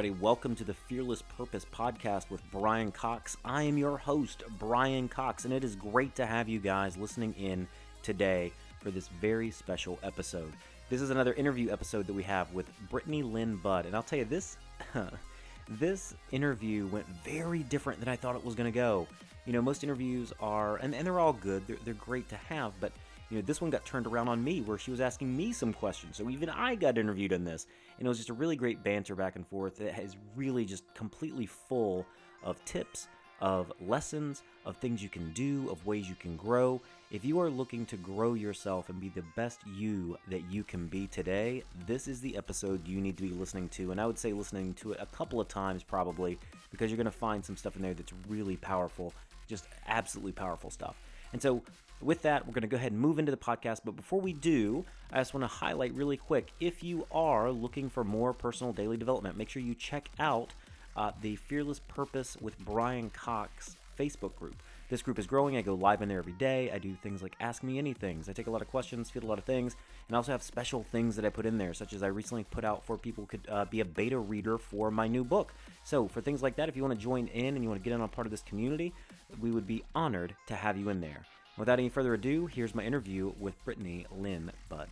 everybody. Welcome to the Fearless Purpose podcast with Brian Cox. I am your host, Brian Cox, and it is great to have you guys listening in today for this very special episode. This is another interview episode that we have with Brittany Lynn Budd, and I'll tell you this this interview went very different than I thought it was going to go. You know, most interviews are, and, and they're all good, they're, they're great to have, but you know, this one got turned around on me where she was asking me some questions. So even I got interviewed in this. And it was just a really great banter back and forth that is really just completely full of tips, of lessons, of things you can do, of ways you can grow. If you are looking to grow yourself and be the best you that you can be today, this is the episode you need to be listening to. And I would say listening to it a couple of times probably because you're going to find some stuff in there that's really powerful, just absolutely powerful stuff. And so with that, we're going to go ahead and move into the podcast. But before we do, I just want to highlight really quick if you are looking for more personal daily development, make sure you check out uh, the Fearless Purpose with Brian Cox Facebook group. This group is growing. I go live in there every day. I do things like Ask Me Anythings. I take a lot of questions, field a lot of things, and I also have special things that I put in there, such as I recently put out for people could uh, be a beta reader for my new book. So for things like that, if you want to join in and you want to get in on part of this community, we would be honored to have you in there. Without any further ado, here's my interview with Brittany Lynn Budd.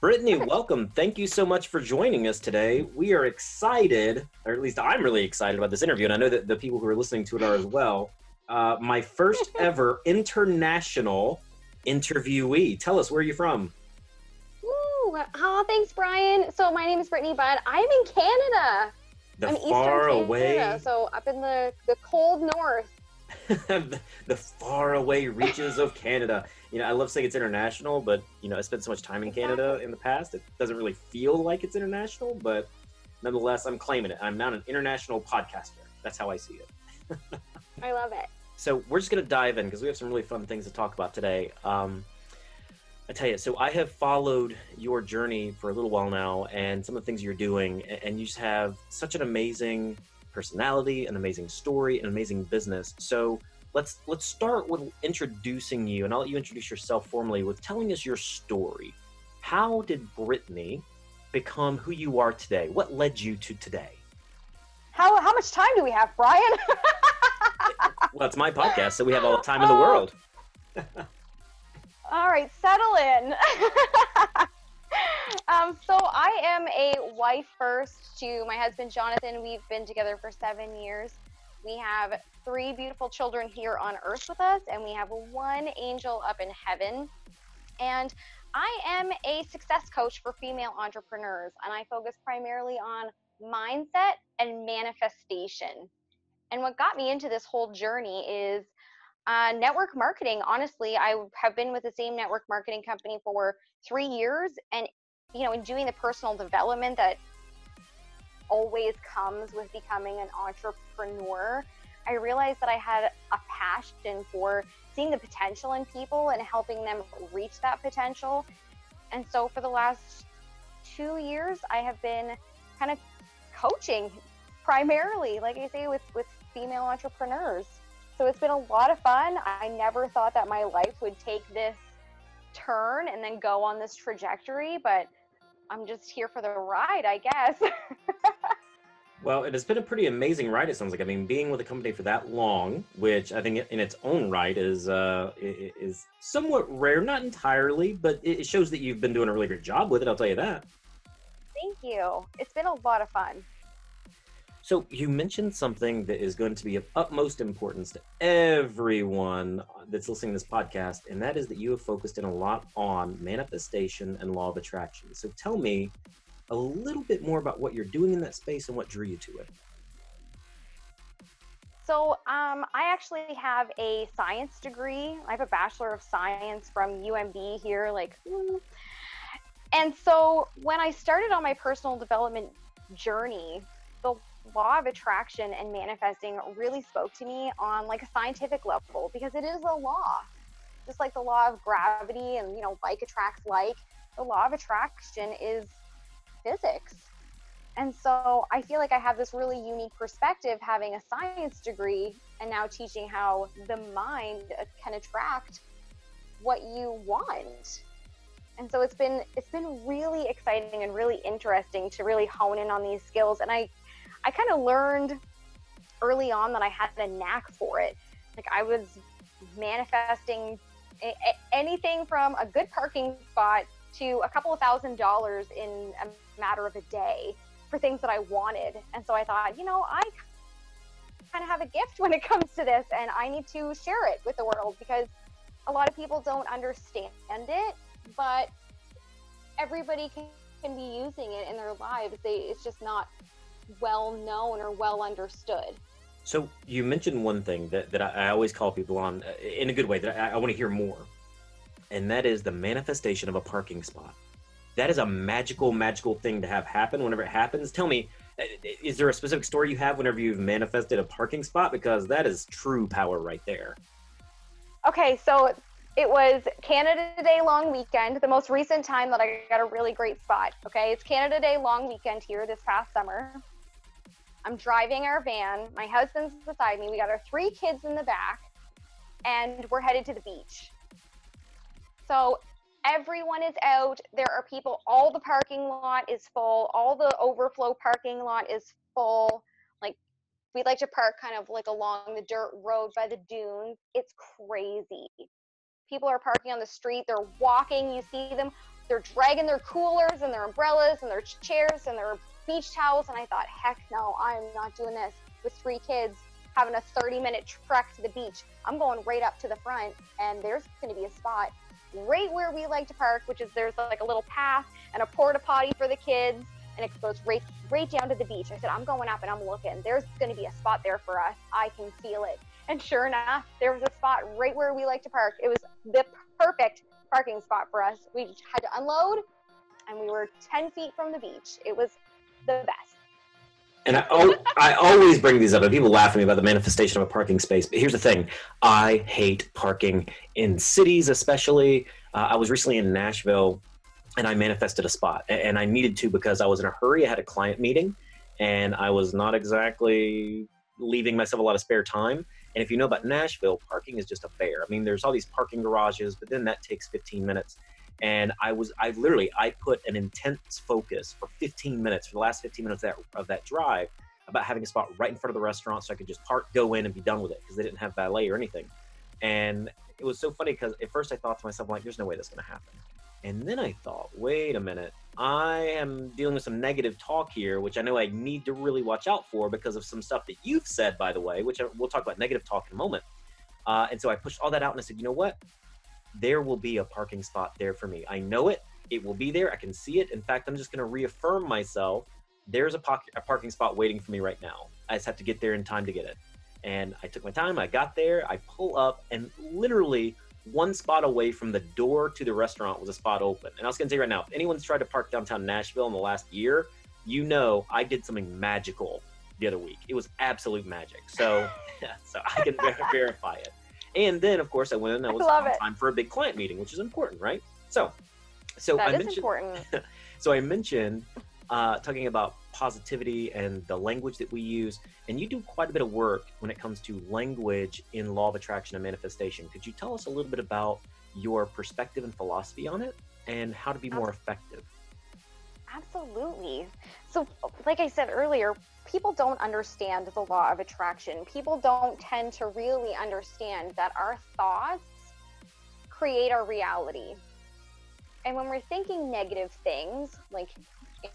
Brittany, welcome. Thank you so much for joining us today. We are excited, or at least I'm really excited about this interview, and I know that the people who are listening to it are as well. Uh, my first ever international interviewee. Tell us, where are you from? Ooh, oh, thanks, Brian. So my name is Brittany Budd. I'm in Canada. The I'm far Eastern away, Canada, so up in the, the cold north. the far away reaches of Canada. You know, I love saying it's international, but you know, I spent so much time in Canada in the past, it doesn't really feel like it's international. But nonetheless, I'm claiming it. I'm not an international podcaster. That's how I see it. I love it. So we're just gonna dive in because we have some really fun things to talk about today. Um, I tell you, so I have followed your journey for a little while now, and some of the things you're doing, and you just have such an amazing personality, an amazing story, an amazing business. So let's let's start with introducing you, and I'll let you introduce yourself formally with telling us your story. How did Brittany become who you are today? What led you to today? How, how much time do we have, Brian? well, it's my podcast, so we have all the time in the oh. world. all right, settle in. um, so I am a wife first to my husband Jonathan. We've been together for seven years. We have three beautiful children here on earth with us, and we have one angel up in heaven. And I am a success coach for female entrepreneurs, and I focus primarily on mindset and manifestation. And what got me into this whole journey is uh, network marketing. Honestly, I have been with the same network marketing company for three years, and you know, in doing the personal development that always comes with becoming an entrepreneur, I realized that I had a passion for seeing the potential in people and helping them reach that potential. And so for the last two years, I have been kind of coaching primarily, like I say, with, with female entrepreneurs. So it's been a lot of fun. I never thought that my life would take this turn and then go on this trajectory, but I'm just here for the ride, I guess. well, it has been a pretty amazing ride. It sounds like. I mean, being with a company for that long, which I think in its own right is uh, is somewhat rare, not entirely, but it shows that you've been doing a really great job with it. I'll tell you that. Thank you. It's been a lot of fun. So you mentioned something that is going to be of utmost importance to everyone that's listening to this podcast, and that is that you have focused in a lot on manifestation and law of attraction. So tell me a little bit more about what you're doing in that space and what drew you to it. So um, I actually have a science degree. I have a bachelor of science from UNB here, like. And so when I started on my personal development journey, the law of attraction and manifesting really spoke to me on like a scientific level because it is a law. Just like the law of gravity and you know like attracts like the law of attraction is physics. And so i feel like i have this really unique perspective having a science degree and now teaching how the mind can attract what you want. And so it's been it's been really exciting and really interesting to really hone in on these skills. And i I kind of learned early on that I had a knack for it. Like I was manifesting a- anything from a good parking spot to a couple of thousand dollars in a matter of a day for things that I wanted. And so I thought, you know, I kind of have a gift when it comes to this and I need to share it with the world because a lot of people don't understand it, but everybody can, can be using it in their lives. They, it's just not well known or well understood. So you mentioned one thing that, that I, I always call people on uh, in a good way that I, I want to hear more, and that is the manifestation of a parking spot. That is a magical, magical thing to have happen whenever it happens. Tell me, uh, is there a specific story you have whenever you've manifested a parking spot? Because that is true power right there. Okay, so it was Canada Day long weekend, the most recent time that I got a really great spot. Okay, it's Canada Day long weekend here this past summer. I'm driving our van. My husband's beside me. We got our three kids in the back, and we're headed to the beach. So everyone is out. There are people. All the parking lot is full. All the overflow parking lot is full. Like we like to park kind of like along the dirt road by the dunes. It's crazy. People are parking on the street. They're walking. You see them. They're dragging their coolers and their umbrellas and their chairs and their beach towels. And I thought, heck no, I'm not doing this with three kids having a 30 minute trek to the beach. I'm going right up to the front, and there's going to be a spot right where we like to park, which is there's like a little path and a porta potty for the kids, and it goes right right down to the beach. I said, I'm going up and I'm looking. There's going to be a spot there for us. I can feel it. And sure enough, there was a spot right where we like to park. It was the perfect parking spot for us. We had to unload, and we were 10 feet from the beach. It was the best. And I, I always bring these up, and people laugh at me about the manifestation of a parking space. But here's the thing I hate parking in cities, especially. Uh, I was recently in Nashville and I manifested a spot, and I needed to because I was in a hurry. I had a client meeting, and I was not exactly leaving myself a lot of spare time. And if you know about Nashville, parking is just a bear. I mean, there's all these parking garages, but then that takes 15 minutes. And I was, I literally, I put an intense focus for 15 minutes, for the last 15 minutes of that, of that drive, about having a spot right in front of the restaurant so I could just park, go in, and be done with it because they didn't have valet or anything. And it was so funny because at first I thought to myself, like, there's no way that's going to happen. And then I thought, wait a minute, I am dealing with some negative talk here, which I know I need to really watch out for because of some stuff that you've said, by the way, which I, we'll talk about negative talk in a moment. Uh, and so I pushed all that out and I said, you know what? There will be a parking spot there for me. I know it. It will be there. I can see it. In fact, I'm just going to reaffirm myself. There's a, a parking spot waiting for me right now. I just have to get there in time to get it. And I took my time. I got there. I pull up, and literally one spot away from the door to the restaurant was a spot open. And I was going to say right now, if anyone's tried to park downtown Nashville in the last year, you know I did something magical the other week. It was absolute magic. So, so I can ver- verify it. And then, of course, I went and I was I on time for a big client meeting, which is important, right? So, so that I mentioned, important. so I mentioned uh, talking about positivity and the language that we use, and you do quite a bit of work when it comes to language in law of attraction and manifestation. Could you tell us a little bit about your perspective and philosophy on it, and how to be more effective? Absolutely. So, like I said earlier, people don't understand the law of attraction. People don't tend to really understand that our thoughts create our reality. And when we're thinking negative things, like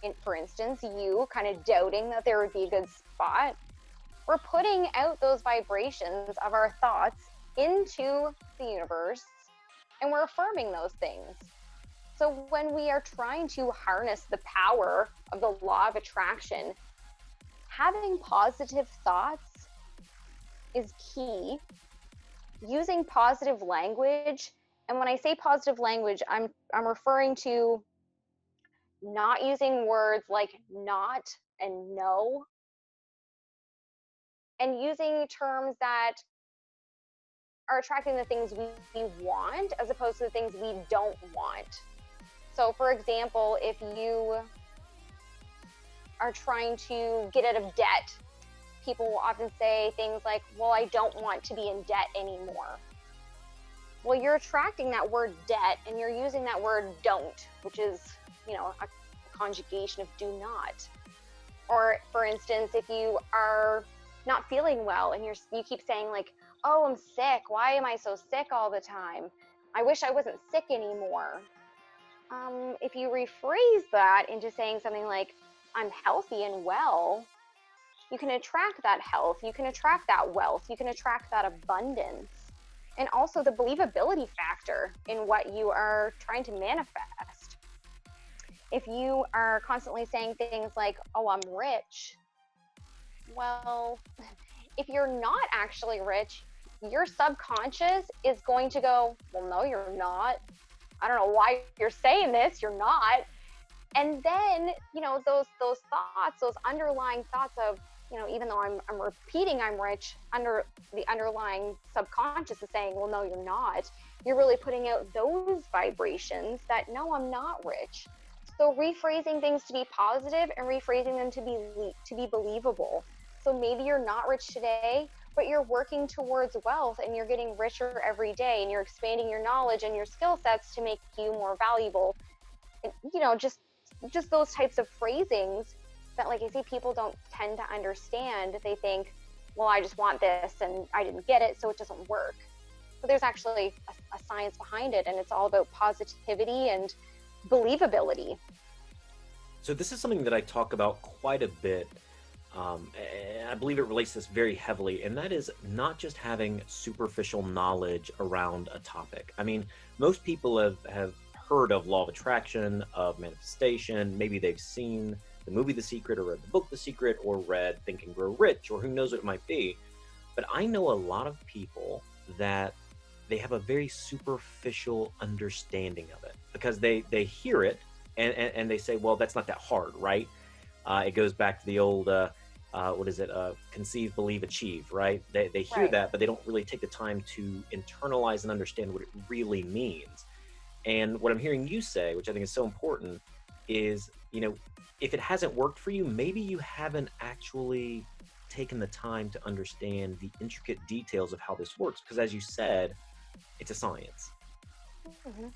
in, for instance, you kind of doubting that there would be a good spot, we're putting out those vibrations of our thoughts into the universe and we're affirming those things. So when we are trying to harness the power of the law of attraction, having positive thoughts is key. Using positive language, and when I say positive language, I'm I'm referring to not using words like not and no and using terms that are attracting the things we, we want as opposed to the things we don't want. So, for example, if you are trying to get out of debt, people will often say things like, Well, I don't want to be in debt anymore. Well, you're attracting that word debt and you're using that word don't, which is, you know, a conjugation of do not. Or for instance, if you are not feeling well and you're you keep saying like, "Oh, I'm sick. Why am I so sick all the time? I wish I wasn't sick anymore." Um, if you rephrase that into saying something like, "I'm healthy and well," you can attract that health, you can attract that wealth, you can attract that abundance. And also the believability factor in what you are trying to manifest. If you are constantly saying things like, oh, I'm rich, well, if you're not actually rich, your subconscious is going to go, well, no, you're not. I don't know why you're saying this, you're not. And then, you know, those those thoughts, those underlying thoughts of, you know, even though I'm, I'm repeating I'm rich, under the underlying subconscious is saying, well, no, you're not. You're really putting out those vibrations that no, I'm not rich. So rephrasing things to be positive and rephrasing them to be to be believable. So maybe you're not rich today, but you're working towards wealth and you're getting richer every day and you're expanding your knowledge and your skill sets to make you more valuable. And, you know, just just those types of phrasings that like I see people don't tend to understand. They think, well, I just want this and I didn't get it, so it doesn't work. But there's actually a, a science behind it, and it's all about positivity and believability. So this is something that I talk about quite a bit. Um, I believe it relates this very heavily, and that is not just having superficial knowledge around a topic. I mean, most people have, have heard of law of attraction, of manifestation, maybe they've seen the movie The Secret or read the book The Secret or read Think and Grow Rich or who knows what it might be. But I know a lot of people that they have a very superficial understanding of it because they they hear it and, and, and they say, well, that's not that hard, right? Uh, it goes back to the old, uh, uh, what is it, uh, conceive, believe, achieve, right? They, they hear right. that, but they don't really take the time to internalize and understand what it really means. And what I'm hearing you say, which I think is so important, is you know if it hasn't worked for you, maybe you haven't actually taken the time to understand the intricate details of how this works. Because as you said, it's a science. Mm-hmm.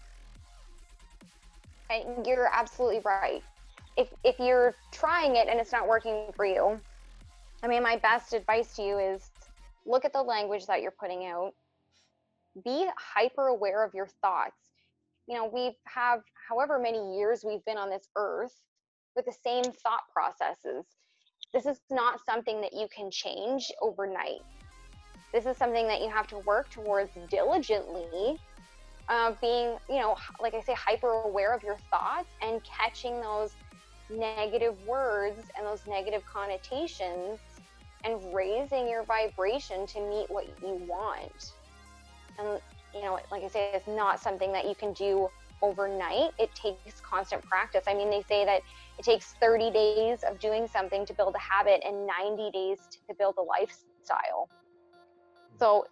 And you're absolutely right. If if you're trying it and it's not working for you, I mean, my best advice to you is look at the language that you're putting out. Be hyper aware of your thoughts. You know, we have however many years we've been on this earth with the same thought processes. This is not something that you can change overnight. This is something that you have to work towards diligently. Uh, being, you know, like I say, hyper aware of your thoughts and catching those negative words and those negative connotations and raising your vibration to meet what you want. And, you know, like I say, it's not something that you can do overnight. It takes constant practice. I mean, they say that it takes 30 days of doing something to build a habit and 90 days to build a lifestyle. Hmm. So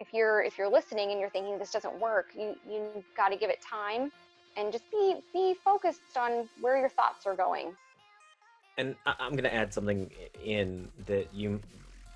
if you're if you're listening and you're thinking this doesn't work, you you got to give it time and just be be focused on where your thoughts are going. And I'm going to add something in that you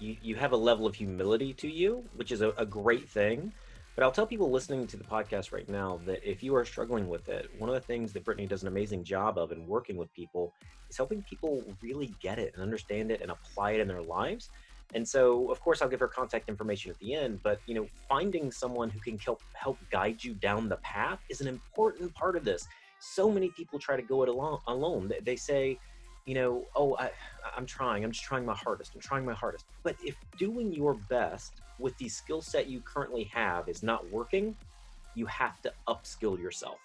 you, you have a level of humility to you, which is a, a great thing but I'll tell people listening to the podcast right now that if you are struggling with it, one of the things that Brittany does an amazing job of in working with people is helping people really get it and understand it and apply it in their lives. And so, of course, I'll give her contact information at the end. But you know, finding someone who can help help guide you down the path is an important part of this. So many people try to go it alone. Alone, they say, you know, oh, I, I'm trying. I'm just trying my hardest. I'm trying my hardest. But if doing your best with the skill set you currently have is not working, you have to upskill yourself.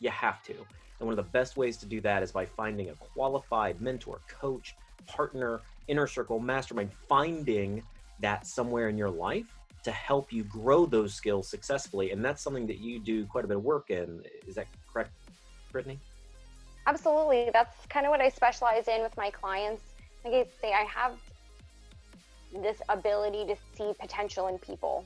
You have to. And one of the best ways to do that is by finding a qualified mentor, coach, partner, inner circle, mastermind, finding that somewhere in your life to help you grow those skills successfully. And that's something that you do quite a bit of work in. Is that correct, Brittany? Absolutely. That's kind of what I specialize in with my clients. Like I say, I have this ability to see potential in people.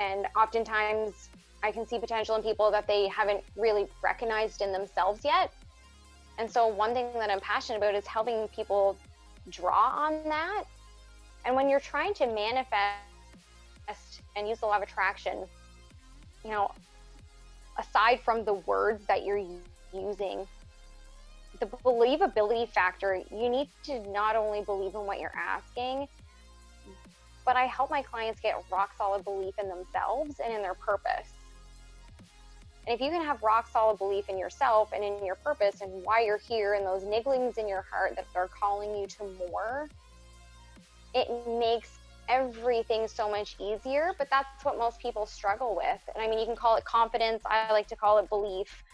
And oftentimes I can see potential in people that they haven't really recognized in themselves yet. And so, one thing that I'm passionate about is helping people draw on that. And when you're trying to manifest and use the law of attraction, you know, aside from the words that you're using, the believability factor, you need to not only believe in what you're asking, but I help my clients get rock solid belief in themselves and in their purpose. And if you can have rock solid belief in yourself and in your purpose and why you're here and those nigglings in your heart that are calling you to more, it makes everything so much easier. But that's what most people struggle with. And I mean, you can call it confidence, I like to call it belief.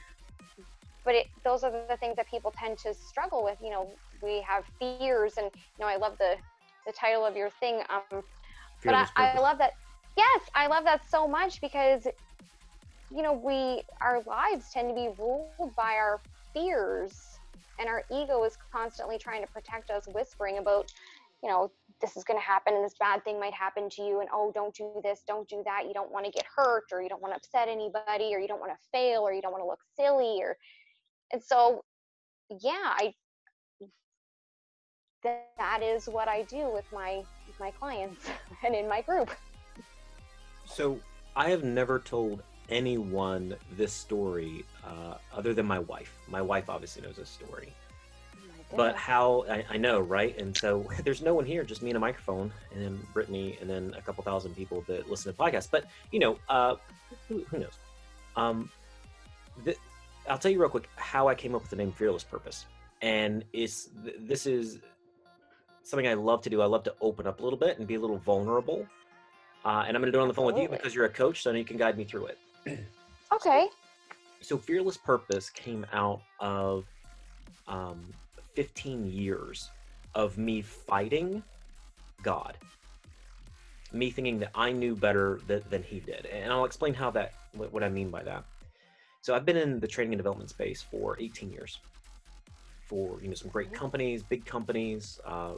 But it, those are the things that people tend to struggle with. You know, we have fears, and you know, I love the the title of your thing. Um, but I, I love that. Yes, I love that so much because you know, we our lives tend to be ruled by our fears and our ego is constantly trying to protect us whispering about you know this is going to happen and this bad thing might happen to you and oh don't do this don't do that you don't want to get hurt or you don't want to upset anybody or you don't want to fail or you don't want to look silly or and so yeah i that is what i do with my with my clients and in my group so i have never told anyone this story uh, other than my wife. My wife obviously knows this story. Oh but how I, I, know, right? And so there's no one here, just me and a microphone, and then Brittany, and then a couple thousand people that listen to podcasts. But you know, uh, who, who, knows? Um, th- I'll tell you real quick how I came up with the name Fearless Purpose, and it's th- this is something I love to do. I love to open up a little bit and be a little vulnerable. Uh, and I'm going to do it on the phone with you because you're a coach, so you can guide me through it okay. So Fearless Purpose came out of um, 15 years of me fighting God. Me thinking that I knew better th- than he did. And I'll explain how that, what I mean by that. So I've been in the training and development space for 18 years for, you know, some great companies, big companies, uh,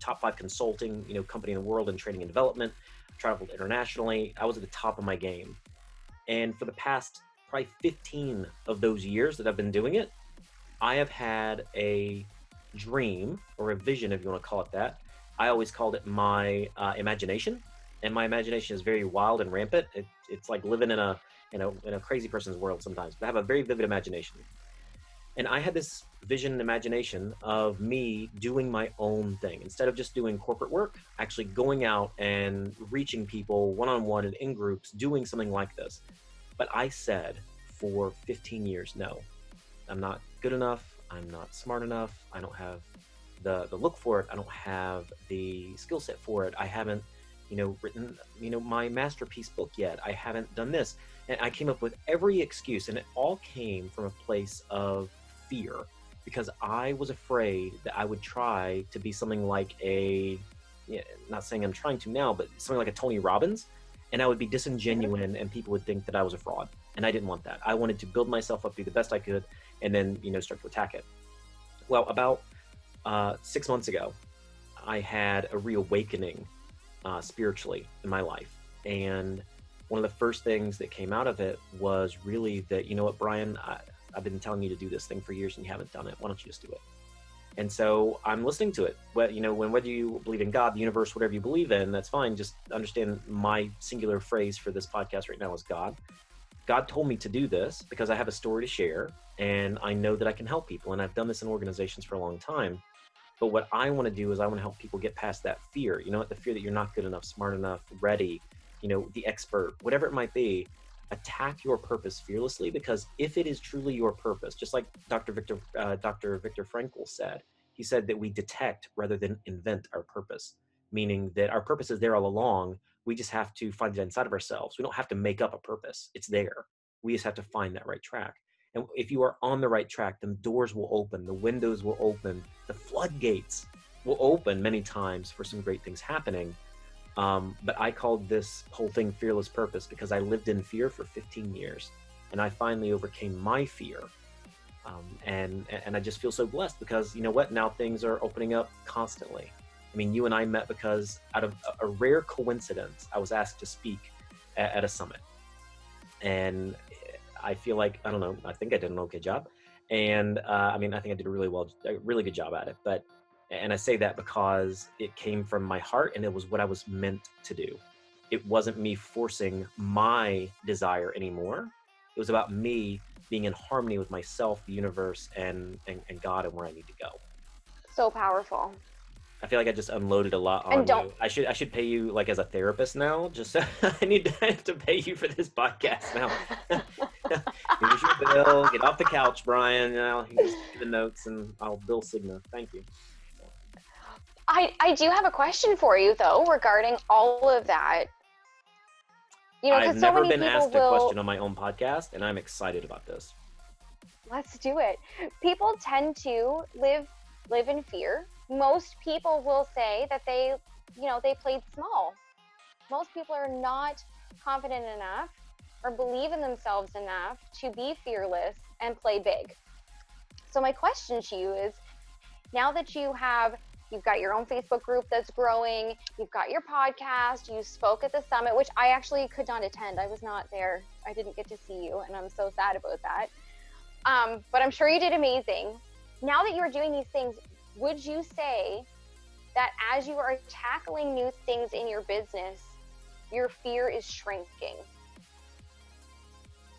top five consulting, you know, company in the world in training and development, traveled internationally. I was at the top of my game. And for the past probably 15 of those years that I've been doing it, I have had a dream or a vision, if you want to call it that. I always called it my uh, imagination, and my imagination is very wild and rampant. It, it's like living in a, in a in a crazy person's world sometimes. But I have a very vivid imagination, and I had this vision and imagination of me doing my own thing instead of just doing corporate work. Actually, going out and reaching people one on one and in groups, doing something like this. But I said for 15 years, no, I'm not good enough. I'm not smart enough. I don't have the, the look for it. I don't have the skill set for it. I haven't, you know, written, you know, my masterpiece book yet. I haven't done this. And I came up with every excuse, and it all came from a place of fear because I was afraid that I would try to be something like a, yeah, not saying I'm trying to now, but something like a Tony Robbins, and I would be disingenuous and people would think that I was a fraud. And I didn't want that. I wanted to build myself up, do the best I could, and then, you know, start to attack it. Well, about uh, six months ago, I had a reawakening uh, spiritually in my life. And one of the first things that came out of it was really that, you know what, Brian, I, I've been telling you to do this thing for years and you haven't done it. Why don't you just do it? And so I'm listening to it. But you know, when whether you believe in God, the universe, whatever you believe in, that's fine. Just understand my singular phrase for this podcast right now is God. God told me to do this because I have a story to share and I know that I can help people. And I've done this in organizations for a long time. But what I want to do is I want to help people get past that fear. You know, what the fear that you're not good enough, smart enough, ready, you know, the expert, whatever it might be. Attack your purpose fearlessly because if it is truly your purpose, just like Dr. Viktor uh, Dr. Viktor Frankl said, he said that we detect rather than invent our purpose, meaning that our purpose is there all along. We just have to find it inside of ourselves. We don't have to make up a purpose, it's there. We just have to find that right track. And if you are on the right track, the doors will open, the windows will open, the floodgates will open many times for some great things happening. Um, but I called this whole thing Fearless Purpose because I lived in fear for 15 years. And I finally overcame my fear um, and and I just feel so blessed because you know what now things are opening up constantly. I mean, you and I met because out of a, rare coincidence, I was asked to speak at, at, a summit, and I feel like I don't know. I think I did an okay job, and uh, I mean, I think I did a really well, a really good job at it. But and I say that because it came from my heart and it was what I was meant to do. It wasn't me forcing my desire anymore. It was about me being in harmony with myself, the universe, and, and, and God and where I need to go. So powerful. I feel like I just unloaded a lot on you. I should I should pay you like as a therapist now. Just I need to, I have to pay you for this podcast now. Here's your bill. Get off the couch, Brian. You know, you just give the notes and I'll bill Cigna. Thank you. I, I do have a question for you though regarding all of that. You know, I've so never many been asked a question on my own podcast, and I'm excited about this. Let's do it. People tend to live live in fear. Most people will say that they, you know, they played small. Most people are not confident enough or believe in themselves enough to be fearless and play big. So my question to you is now that you have you've got your own Facebook group that's growing, you've got your podcast, you spoke at the summit which I actually could not attend. I was not there. I didn't get to see you and I'm so sad about that. Um, but I'm sure you did amazing. Now that you're doing these things, would you say that as you are tackling new things in your business, your fear is shrinking?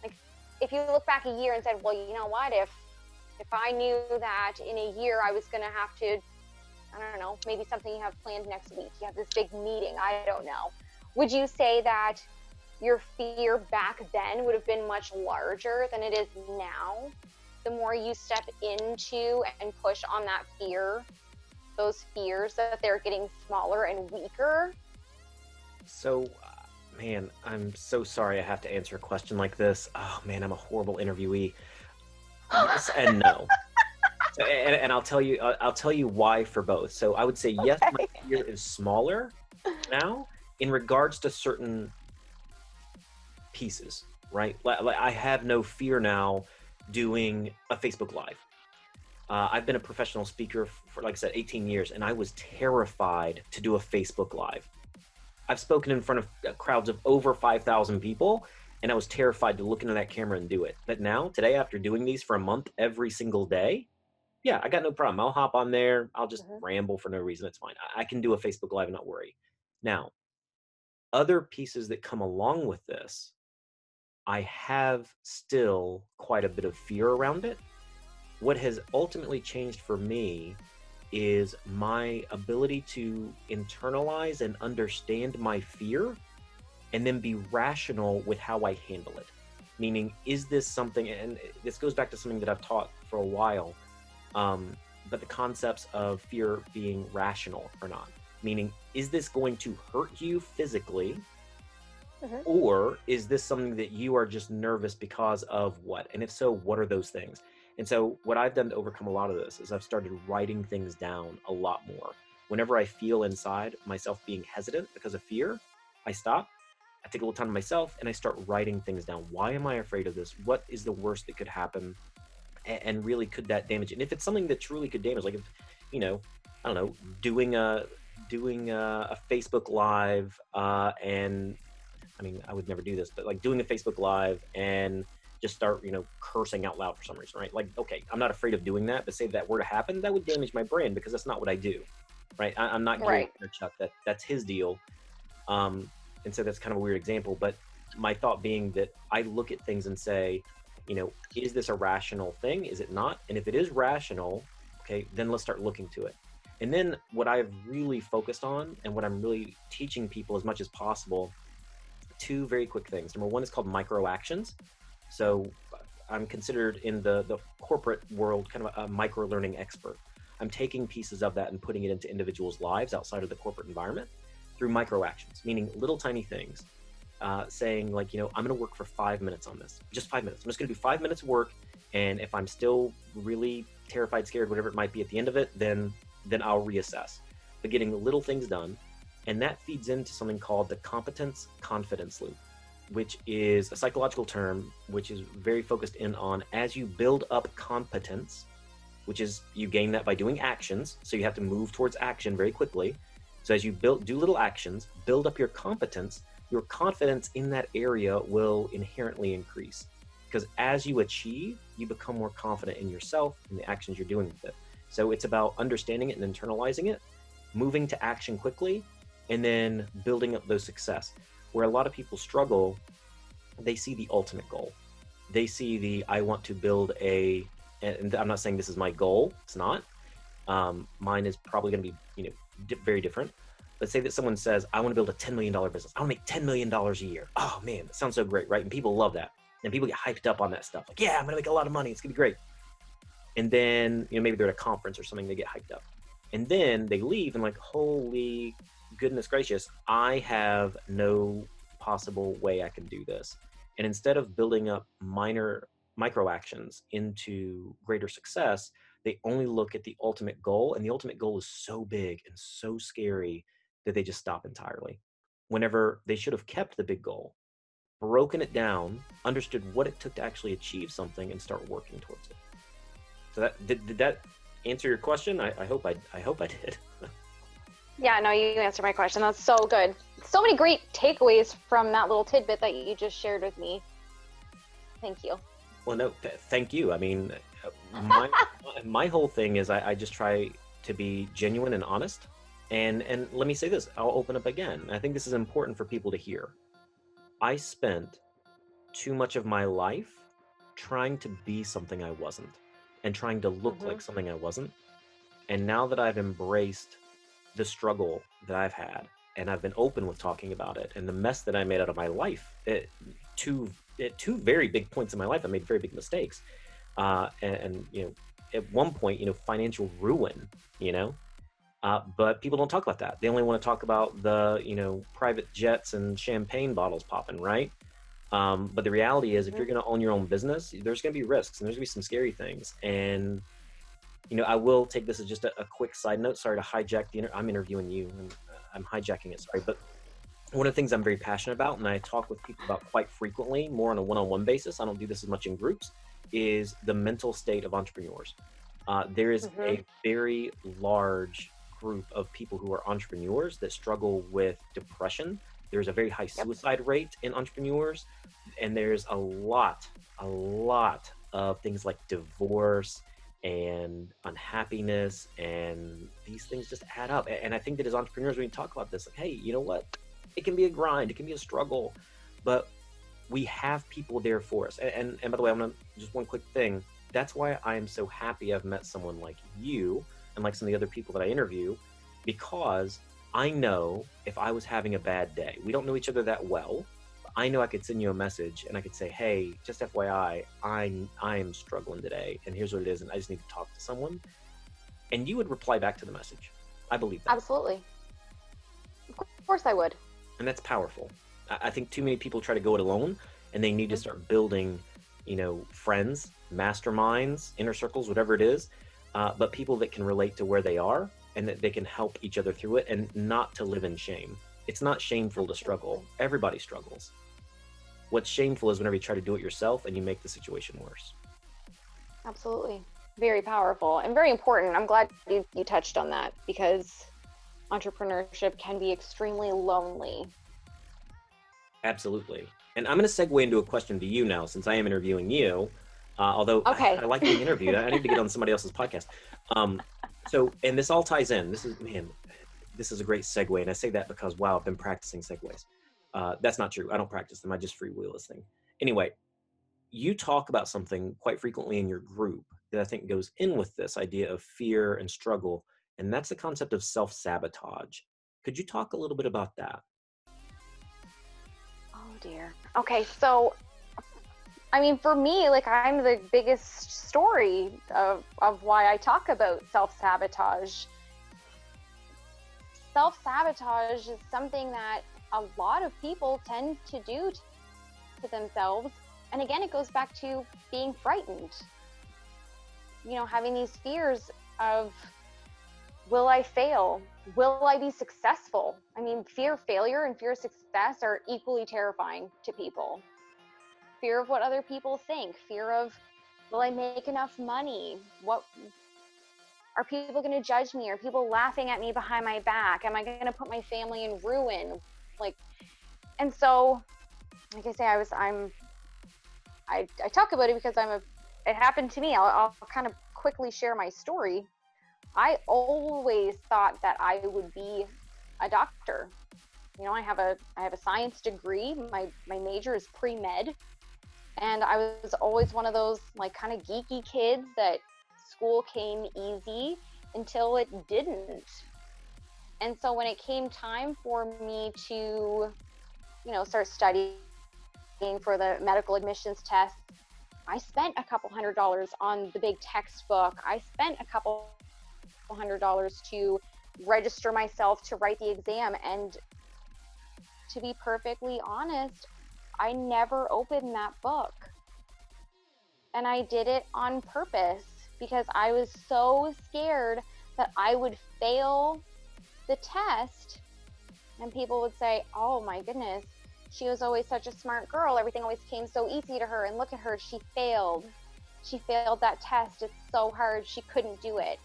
Like, if you look back a year and said, "Well, you know what? If if I knew that in a year I was going to have to, I don't know, maybe something you have planned next week, you have this big meeting, I don't know." Would you say that your fear back then would have been much larger than it is now? the more you step into and push on that fear, those fears that they're getting smaller and weaker. So, uh, man, I'm so sorry I have to answer a question like this. Oh man, I'm a horrible interviewee. Yes and no. And, and I'll tell you, I'll tell you why for both. So I would say yes, my fear is smaller now in regards to certain pieces, right? Like, like I have no fear now doing a Facebook Live. Uh, I've been a professional speaker for, like I said, 18 years, and I was terrified to do a Facebook Live. I've spoken in front of uh, crowds of over 5,000 people, and I was terrified to look into that camera and do it. But now, today, after doing these for a month every single day, yeah, I got no problem. I'll hop on there. I'll just Mhm. ramble for no reason. It's fine. I, I can do a Facebook Live and not worry. Now, other pieces that come along with this, I have still quite a bit of fear around it. What has ultimately changed for me is my ability to internalize and understand my fear and then be rational with how I handle it. Meaning, is this something, and this goes back to something that I've taught for a while, um, but the concepts of fear being rational or not. Meaning, is this going to hurt you physically? Mhm. Or is this something that you are just nervous because of what? And if so, what are those things? And so, what I've done to overcome a lot of this is I've started writing things down a lot more. Whenever I feel inside myself being hesitant because of fear, I stop, I take a little time to myself, and I start writing things down. Why am I afraid of this? What is the worst that could happen? And really, could that damage? And if it's something that truly could damage, like if, you know, I don't know, doing a doing a, a Facebook Live, uh, and I mean, I would never do this, but like doing a Facebook Live and just start, you know, cursing out loud for some reason, right? Like, okay, I'm not afraid of doing that, but say that were to happen, that would damage my brand because that's not what I do, right? I, I'm not Right. Chuck. That that's his deal, um, and so that's kind of a weird example. But my thought being that I look at things and say, you know, is this a rational thing? Is it not? And if it is rational, okay, then let's start looking to it. And then what I've really focused on and what I'm really teaching people as much as possible, two very quick things. Number one is called micro actions. So uh, I'm considered in the, the corporate world kind of a, a micro learning expert. I'm taking pieces of that and putting it into individuals' lives outside of the corporate environment through micro actions, meaning little tiny things. Uh, saying like, you know, I'm going to work for five minutes on this, just five minutes. I'm just going to do five minutes of work, and if I'm still really terrified, scared, whatever it might be at the end of it, then then I'll reassess. But getting little things done, and that feeds into something called the competence confidence loop, which is a psychological term which is very focused in on as you build up competence, which is you gain that by doing actions. So you have to move towards action very quickly. So as you build do little actions, build up your competence, your confidence in that area will inherently increase. Because as you achieve, you become more confident in yourself and the actions you're doing with it. So it's about understanding it and internalizing it, moving to action quickly, and then building up those success. Where a lot of people struggle, they see the ultimate goal. they see the I want to build a, and I'm not saying this is my goal. It's not. Um, mine is probably going to be you know di- very different. Let's say that someone says I want to build a $10 million business. I want to make $10 million a year. Oh man, that sounds so great, right? And people love that, and people get hyped up on that stuff. Like, yeah, I'm going to make a lot of money. It's going to be great. And then you know maybe they're at a conference or something. They get hyped up, and then they leave and like, holy goodness gracious, I have no possible way I can do this. And instead of building up minor micro actions into greater success, they only look at the ultimate goal. And the ultimate goal is so big and so scary that they just stop entirely. Whenever they should have kept the big goal, broken it down, understood what it took to actually achieve something, and start working towards it. So that did, did that answer your question? I, I hope I I hope I did. Yeah, no, you answered my question. That's so good. So many great takeaways from that little tidbit that you just shared with me. Thank you. Well, no, th- thank you. I mean, uh, my my whole thing is I, I just try to be genuine and honest. And and let me say this, I'll open up again. I think this is important for people to hear. I spent too much of my life trying to be something I wasn't and trying to look Mhm. like something I wasn't. And now that I've embraced the struggle that I've had and I've been open with talking about it and the mess that I made out of my life at two at two very big points in my life I made very big mistakes uh, and, and you know at one point you know financial ruin you know uh, but people don't talk about that they only want to talk about the you know private jets and champagne bottles popping right um, but the reality is if you're going to own your own business there's going to be risks and there's going to be some scary things and you know, I will take this as just a, a quick side note. Sorry to hijack the. Inter- I'm interviewing you, and uh, I'm hijacking it. Sorry, but one of the things I'm very passionate about, and I talk with people about quite frequently, more on a one-on-one basis. I don't do this as much in groups. Is the mental state of entrepreneurs. Uh, there is Mhm. a very large group of people who are entrepreneurs that struggle with depression. There's a very high suicide rate in entrepreneurs, and there's a lot, a lot of things like divorce and unhappiness and these things just add up. And i think that as entrepreneurs when we talk about this like hey you know what? It can be a grind it can be a struggle but we have people there for us. A- and and, by the way i'm gonna just one quick thing. That's why i am so happy i've met someone like you and like some of the other people that i interview because i know if i was having a bad day we don't know each other that well but I know I could send you a message and I could say, "Hey, just FYI, I'm I am struggling today, and here's what it is, and I just need to talk to someone." And you would reply back to the message. I believe that, Absolutely. Of course I would. and that's powerful. I, think too many people try to go it alone, and they need to Mhm. start building, you know, friends, masterminds, inner circles, whatever it is, uh, but people that can relate to where they are and that they can help each other through it, and not to live in shame. It's not shameful to struggle. Everybody struggles. What's shameful is whenever you try to do it yourself and you make the situation worse. Absolutely. Very powerful and very important. I'm glad you, you touched on that because entrepreneurship can be extremely lonely. Absolutely. And I'm going to segue into a question to you now, since I am interviewing you. Uh, although Okay. I, I like being interviewed, I need to get on somebody else's podcast. Um, so, and this all ties in. This is man, this is a great segue, and I say that because wow, I've been practicing segues. Uh, that's not true. I don't practice them. I just freewheel this thing. Anyway, you talk about something quite frequently in your group that I think goes in with this idea of fear and struggle, and that's the concept of self sabotage. Could you talk a little bit about that? Oh dear. Okay, so I mean for me, like I'm the biggest story of of why I talk about self-sabotage. Self-sabotage is something that a lot of people tend to do to themselves. And again, it goes back to being frightened. You know, having these fears of will I fail? Will I be successful? I mean, fear of failure and fear of success are equally terrifying to people. Fear of what other people think, fear of will I make enough money? What are people going to judge me? Are people laughing at me behind my back? Am I going to put my family in ruin? Like, and so, like I say, I was, I'm, I, I talk about it because I'm a, it happened to me. I'll, I'll kind of quickly share my story. I always thought that I would be a doctor. You know, I have a I have a science degree. My my major is pre-med. And I was always one of those like kind of geeky kids that school came easy until it didn't. And so when it came time for me to, you know, start studying for the medical admissions test, I spent a couple hundred dollars on the big textbook. I spent a couple hundred dollars to register myself to write the exam. And to be perfectly honest, I never opened that book. And I did it on purpose because I was so scared that I would fail the test. And people would say, oh my goodness, she was always such a smart girl. Everything always came so easy to her. And look at her, she failed. She failed that test. It's so hard. She couldn't do it.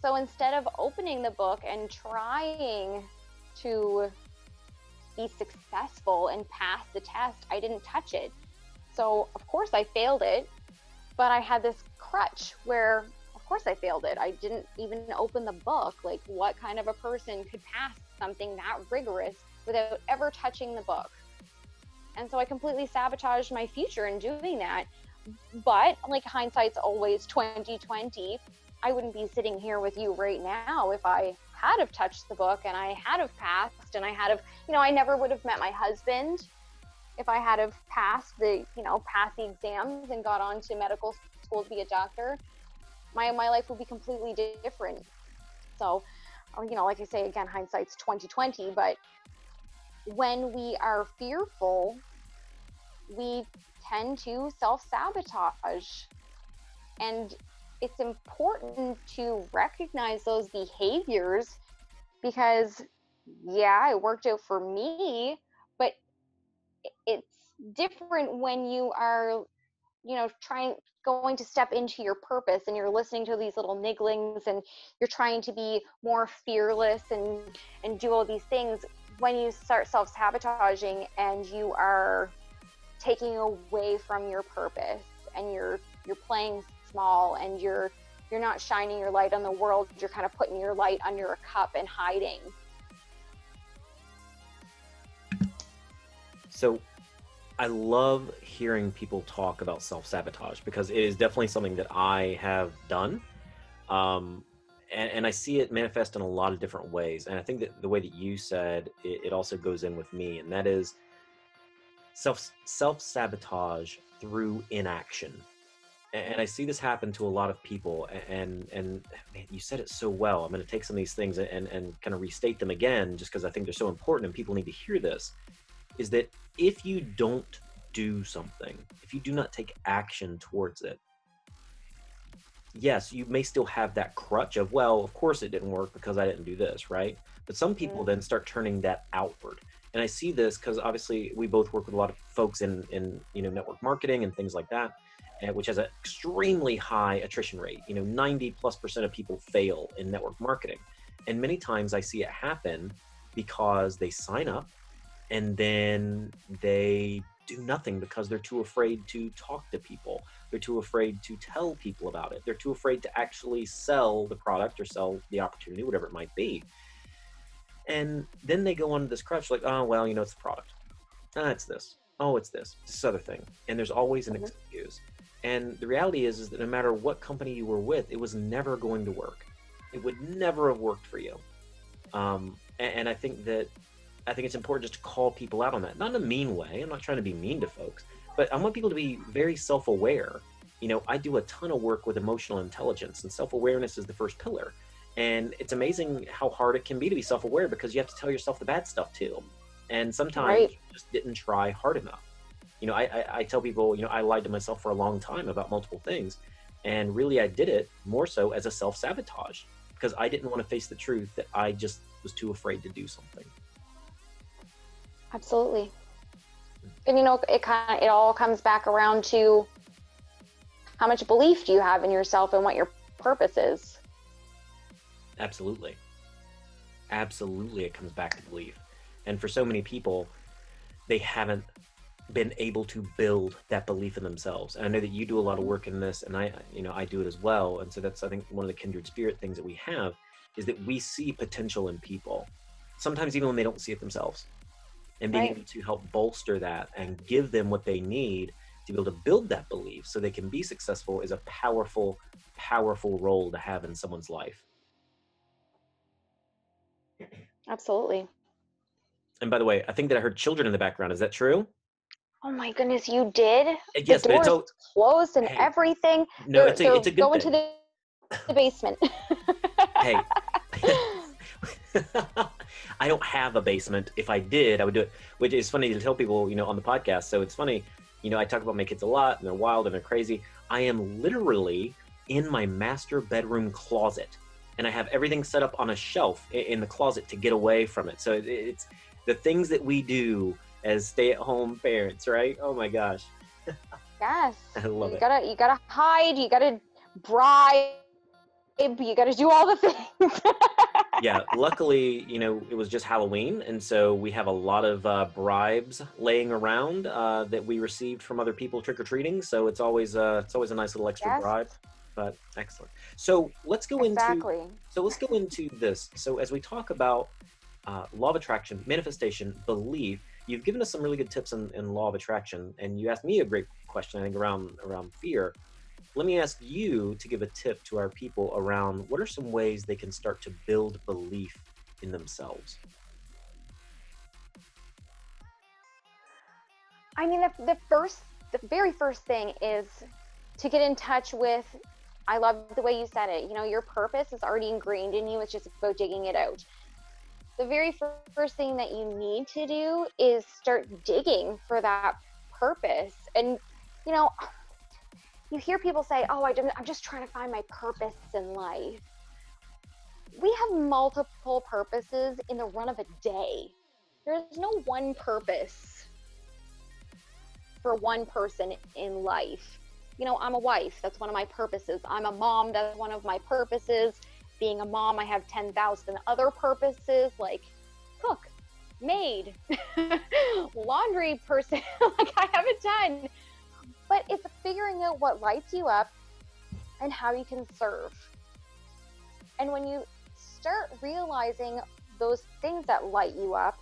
So instead of opening the book and trying to be successful and pass the test, I didn't touch it. So, of course, I failed it, but I had this crutch where, of course, I failed it. I didn't even open the book. Like, what kind of a person could pass something that rigorous without ever touching the book? And so I completely sabotaged my future in doing that. But like hindsight's always 2020. I wouldn't be sitting here with you right now if I had have touched the book and I had have passed and I had have, you know, I never would have met my husband if I had have passed the, you know, passed the exams and got on to medical school to be a doctor. My my life would be completely different. So, uh, you know, like I say again, hindsight's 2020, but when we are fearful, we tend to self-sabotage. And it's important to recognize those behaviors because yeah it worked out for me but it's different when you are you know trying going to step into your purpose and you're listening to these little nigglings and you're trying to be more fearless and and do all these things. When you start self-sabotaging and you are taking away from your purpose and you're you're playing small and you're you're not shining your light on the world you're kind of putting your light under a cup and hiding. So i love hearing people talk about self-sabotage because it is definitely something that i have done. Um, and, and, i see it manifest in a lot of different ways. And i think that the way that you said it, it also goes in with me and that is self self-sabotage through inaction and I see this happen to a lot of people. And and man, you said it so well. I'm going to take some of these things and and kind of restate them again, just because I think they're so important and people need to hear this. Is that if you don't do something, if you do not take action towards it, yes, you may still have that crutch of well, of course it didn't work because I didn't do this, right? But some people then start turning that outward. And I see this because obviously we both work with a lot of folks in in you know network marketing and things like that which has an extremely high attrition rate. You know, 90 plus percent of people fail in network marketing. And many times I see it happen because they sign up and then they do nothing because they're too afraid to talk to people. They're too afraid to tell people about it. They're too afraid to actually sell the product or sell the opportunity, whatever it might be. And then they go on this crutch like, oh, well, you know, it's the product. Ah, it's this. Oh, it's this. This other thing. And there's always an mm-hmm. excuse. And the reality is, is that no matter what company you were with, it was never going to work. It would never have worked for you. Um, and, and I think that I think it's important just to call people out on that, not in a mean way. I'm not trying to be mean to folks, but I want people to be very self-aware. You know, I do a ton of work with emotional intelligence, and self-awareness is the first pillar. And it's amazing how hard it can be to be self-aware because you have to tell yourself the bad stuff too. And sometimes right. you just didn't try hard enough you know, I, I, I tell people, you know, I lied to myself for a long time about multiple things. And really, I did it more so as a self sabotage because I didn't want to face the truth that I just was too afraid to do something. Absolutely. And you know, it kind of, it all comes back around to how much belief do you have in yourself and what your purpose is. Absolutely. Absolutely, it comes back to belief. And for so many people, they haven't been able to build that belief in themselves. And I know that you do a lot of mm-hmm. work in this, and I, you know, I do it as well. And so that's I think one of the kindred spirit things that we have is that we see potential in people, sometimes even when they don't see it themselves, and being right. able to help bolster that and give them what they need to be able to build that belief so they can be successful is a powerful, powerful role to have in someone's life. Absolutely. And by the way, I think that I heard children in the background. Is that true? Oh my goodness, you did? Yes, the but it's doors a, closed and Hey, everything. no, it's a, it's a good going thing. to the, the basement. hey, I don't have a basement. If I did, I would do it. Which is funny to tell people, you know, on the podcast. So it's funny, you know, I talk about my kids a lot, and they're wild and they're crazy. I am literally in my master bedroom closet, and I have everything set up on a shelf in the closet to get away from it. So it's the things that we do as stay-at-home parents, right? Oh my gosh, yes. I love you it. gotta you gotta hide, you gotta bribe, you gotta do all the things. yeah luckily you know it was just halloween and so we have a lot of uh, bribes laying around uh, that we received from other people trick-or-treating so it's always uh, it's always a nice little extra Yes. bribe but excellent so let's go into exactly. so let's go into this so as we talk about uh, law of attraction manifestation belief you've given us some really good tips in, in law of attraction and you asked me a great question i think around around fear let me ask you to give a tip to our people around what are some ways they can start to build belief in themselves I mean, the, the first, the very first thing is to get in touch with. I love the way you said it. You know, your purpose is already ingrained in you. It's just about digging it out. The very first thing that you need to do is start digging for that purpose. And, you know, you hear people say, oh, I I'm just trying to find my purpose in life. We have multiple purposes in the run of a day. There's no one purpose for one person in life. You know, I'm a wife, that's one of my purposes. I'm a mom, that's one of my purposes. Being a mom, I have 10,000 other purposes like cook, maid, laundry person. like I have a ton. But it's figuring out what lights you up and how you can serve. And when you start realizing those things that light you up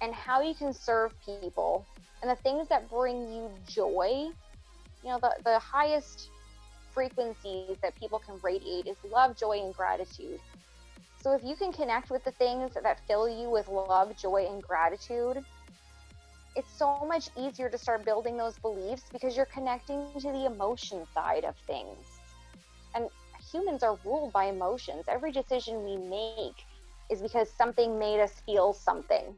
and how you can serve people and the things that bring you joy, you know, the, the highest frequencies that people can radiate is love, joy, and gratitude. So if you can connect with the things that fill you with love, joy, and gratitude, it's so much easier to start building those beliefs because you're connecting to the emotion side of things. And humans are ruled by emotions. Every decision we make is because something made us feel something.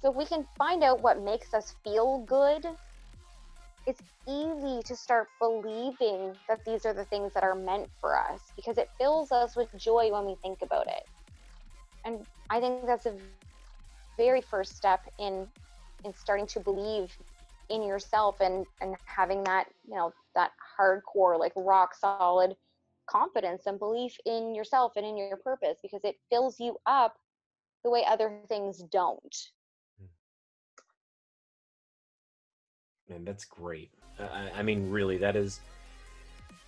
So if we can find out what makes us feel good, it's easy to start believing that these are the things that are meant for us because it fills us with joy when we think about it. And I think that's a very first step in in starting to believe in yourself and and having that, you know, that hardcore like rock solid confidence and belief in yourself and in your purpose because it fills you up the way other things don't. Man, that's great. I, I mean, really, that is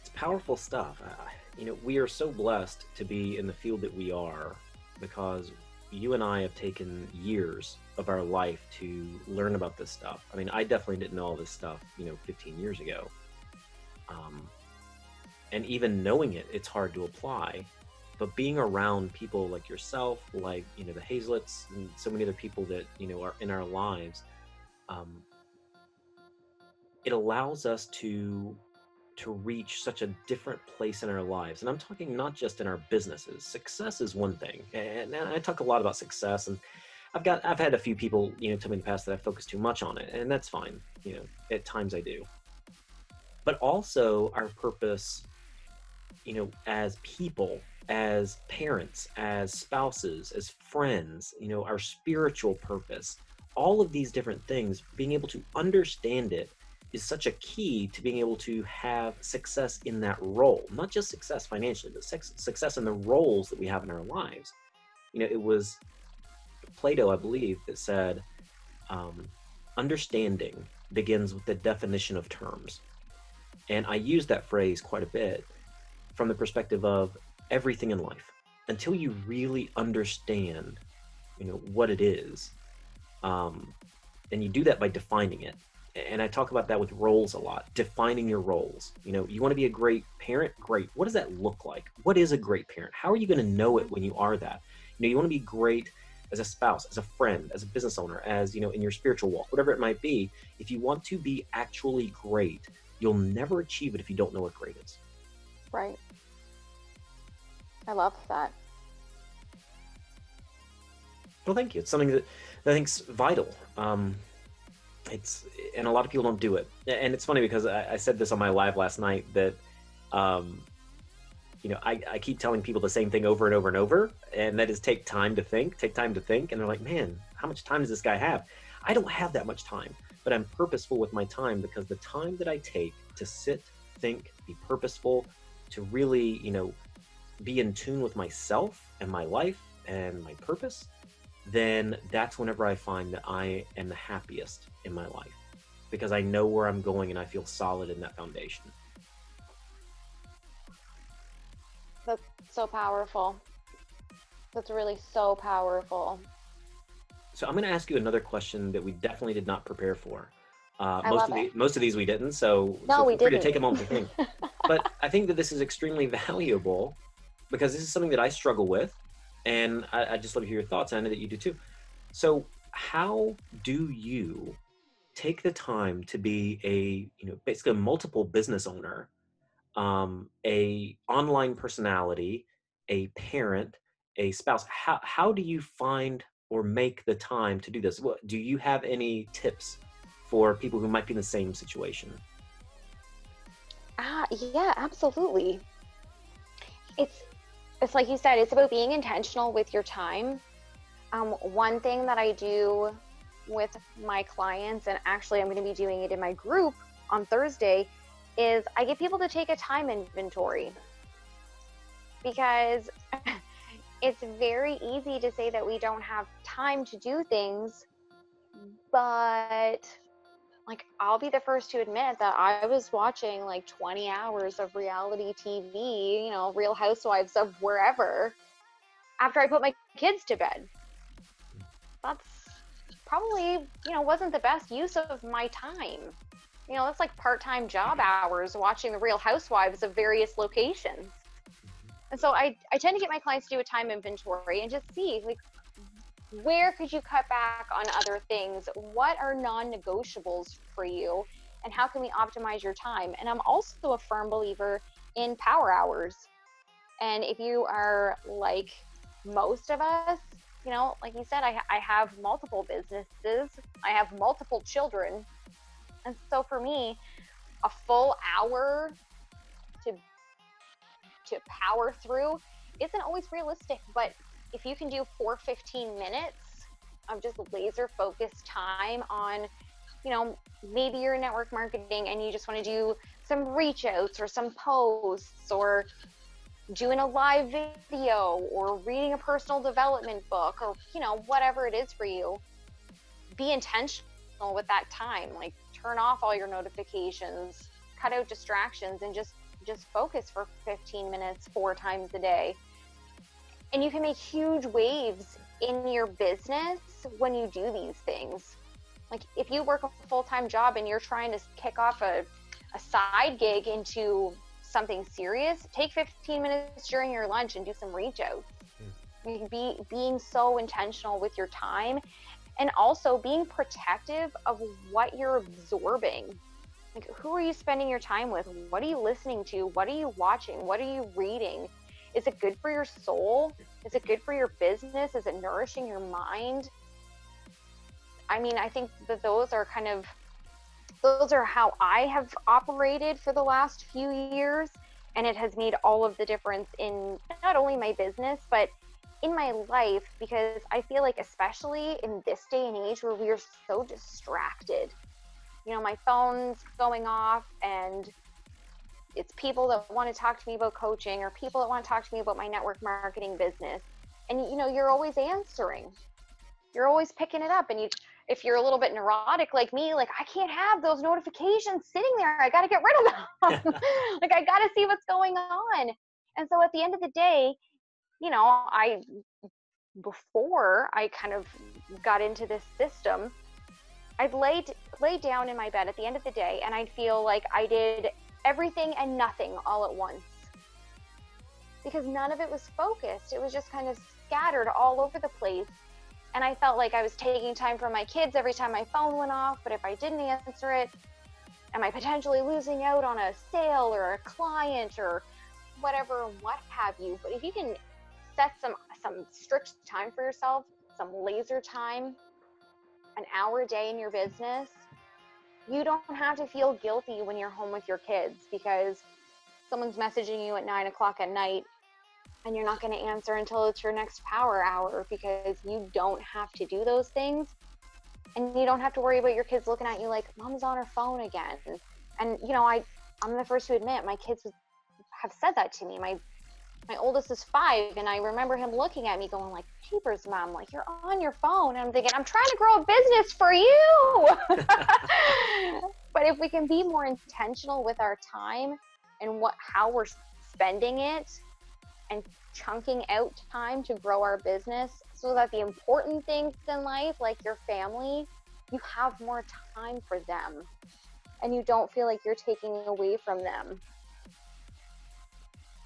it's powerful stuff. I, you know, we are so blessed to be in the field that we are because you and I have taken years of our life to learn about this stuff. I mean, I definitely didn't know all this stuff, you know, 15 years ago. Um, and even knowing it, it's hard to apply. But being around people like yourself, like you know the Hazlets, and so many other people that you know are in our lives, um, it allows us to to reach such a different place in our lives. And i'm talking not just in our businesses. Success is one thing and, and i talk a lot about success and i've got i've had a few people you know tell me in the past that i focus too much on it and that's fine you know at times i do. But also our purpose you know as people as parents as spouses as friends you know our spiritual purpose all of these different things being able to understand it is such a key to being able to have success in that role. Not just success financially but success in the roles that we have in our lives. You know it was plato i believe that said um, understanding begins with the definition of terms. And i use that phrase quite a bit from the perspective of everything in life. Until you really understand you know what it is um, and you do that by defining it and I talk about that with roles a lot, defining your roles. You know, you want to be a great parent, great. What does that look like? What is a great parent? How are you going to know it when you are that? You know, you want to be great as a spouse, as a friend, as a business owner, as, you know, in your spiritual walk, whatever it might be. If you want to be actually great, you'll never achieve it if you don't know what great is. Right. I love that. Well, thank you. It's something that, that I think's vital. Um, it's and a lot of people don't do it. And it's funny because i, I said this on my live last night that um, you know I, I keep telling people the same thing over and over and over and that is take time to think take time to think and they're like man how much time does this guy have? I don't have that much time but i'm purposeful with my time because the time that i take to sit think be purposeful to really you know be in tune with myself and my life and my purpose then that's whenever I find that I am the happiest in my life because I know where I'm going and I feel solid in that foundation. That's so powerful. That's really so powerful. So I'm going to ask you another question that we definitely did not prepare for. Uh, most of the, most of these we didn't, so no, so we didn't. to take a moment to think. but I think that this is extremely valuable because this is something that I struggle with and I, I just love to hear your thoughts. I know that you do too. So, how do you take the time to be a you know basically a multiple business owner, um, a online personality, a parent, a spouse? How how do you find or make the time to do this? What do you have any tips for people who might be in the same situation? Ah, yeah, absolutely. It's it's like you said, it's about being intentional with your time. Um, one thing that I do with my clients, and actually I'm going to be doing it in my group on Thursday, is I get people to take a time inventory because it's very easy to say that we don't have time to do things, but like I'll be the first to admit that I was watching like 20 hours of reality TV, you know, Real Housewives of wherever after I put my kids to bed. That's probably, you know, wasn't the best use of my time. You know, that's like part-time job hours watching the Real Housewives of various locations. And so I, I tend to get my clients to do a time inventory and just see like where could you cut back on other things? What are non negotiables for you? And how can we optimize your time? And I'm also a firm believer in power hours. And if you are like most of us, you know, like you said, I, I have multiple businesses, I have multiple children. And so for me, a full hour to to power through isn't always realistic, but if you can do four 15 minutes of just laser focused time on, you know, maybe you're network marketing and you just want to do some reach outs or some posts or doing a live video or reading a personal development book or, you know, whatever it is for you, be intentional with that time. Like turn off all your notifications, cut out distractions and just just focus for 15 minutes four times a day and you can make huge waves in your business when you do these things. Like if you work a full-time job and you're trying to kick off a, a side gig into something serious, take 15 minutes during your lunch and do some reach outs. Mm. Be being so intentional with your time and also being protective of what you're absorbing. Like who are you spending your time with? What are you listening to? What are you watching? What are you reading? Is it good for your soul? Is it good for your business? Is it nourishing your mind? I mean, I think that those are kind of those are how I have operated for the last few years and it has made all of the difference in not only my business but in my life because I feel like especially in this day and age where we are so distracted. You know, my phone's going off and it's people that want to talk to me about coaching or people that want to talk to me about my network marketing business. And you know you're always answering. You're always picking it up. And you if you're a little bit neurotic like me like i can't have those notifications sitting there. I got to get rid of them. Like i got to see what's going on. And so at the end of the day you know i before i kind of got into this system I'd lay lay down in my bed at the end of the day and I'd feel like I did everything and nothing all at once. Because none of it was focused. It was just kind of scattered all over the place. And I felt like I was taking time from my kids every time my phone went off, but if I didn't answer it, am I potentially losing out on a sale or a client or whatever, what have you? But if you can set some some strict time for yourself, some laser time, an hour a day in your business, you don't have to feel guilty when you're home with your kids because someone's messaging you at nine o'clock at night and you're not going to answer until it's your next power hour because you don't have to do those things. And you don't have to worry about your kids looking at you like mom's on her phone again. And you know i i'm the first to admit my kids have said that to me. My my oldest is five and i remember him looking at me going like jeepers mom like you're on your phone. And i'm thinking i'm trying to grow a business for you. But if we can be more intentional with our time and what how we're spending it and chunking out time to grow our business so that the important things in life like your family you have more time for them and you don't feel like you're taking away from them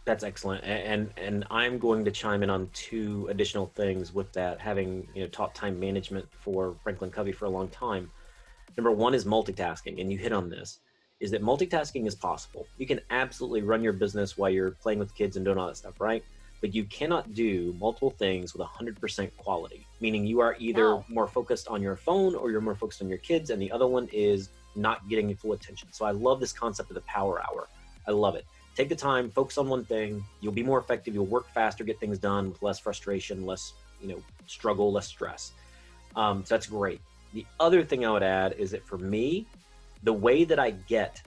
that's excellent, and and I'm going to chime in on two additional things with that. Having you know taught time management for Franklin Covey for a long time, number one is multitasking, and you hit on this. Is that multitasking is possible? You can absolutely run your business while you're playing with kids and doing all that stuff, right? But you cannot do multiple things with 100% quality. Meaning you are either no. more focused on your phone or you're more focused on your kids, and the other one is not getting full attention. So I love this concept of the power hour. I love it take the time, focus on one thing. You'll be more effective. You'll work faster, get things done with less frustration, less you know struggle, less stress. Um, so that's great. The other thing I would add is that for me, the way that I get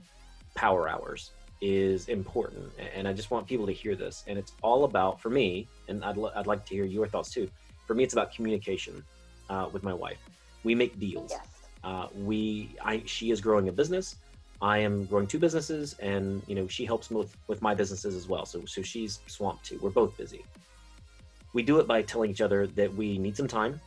power hours is important, and I just want people to hear this. And it's all about for me, and I'd I'd like to hear your thoughts too. For me, it's about communication uh, with my wife. We make deals. Yes. Uh, we I she is growing a business. I am growing two businesses, and you know she helps with, with my businesses as well. So so she's swamped too. We're both busy. We do it by telling each other that we need some time,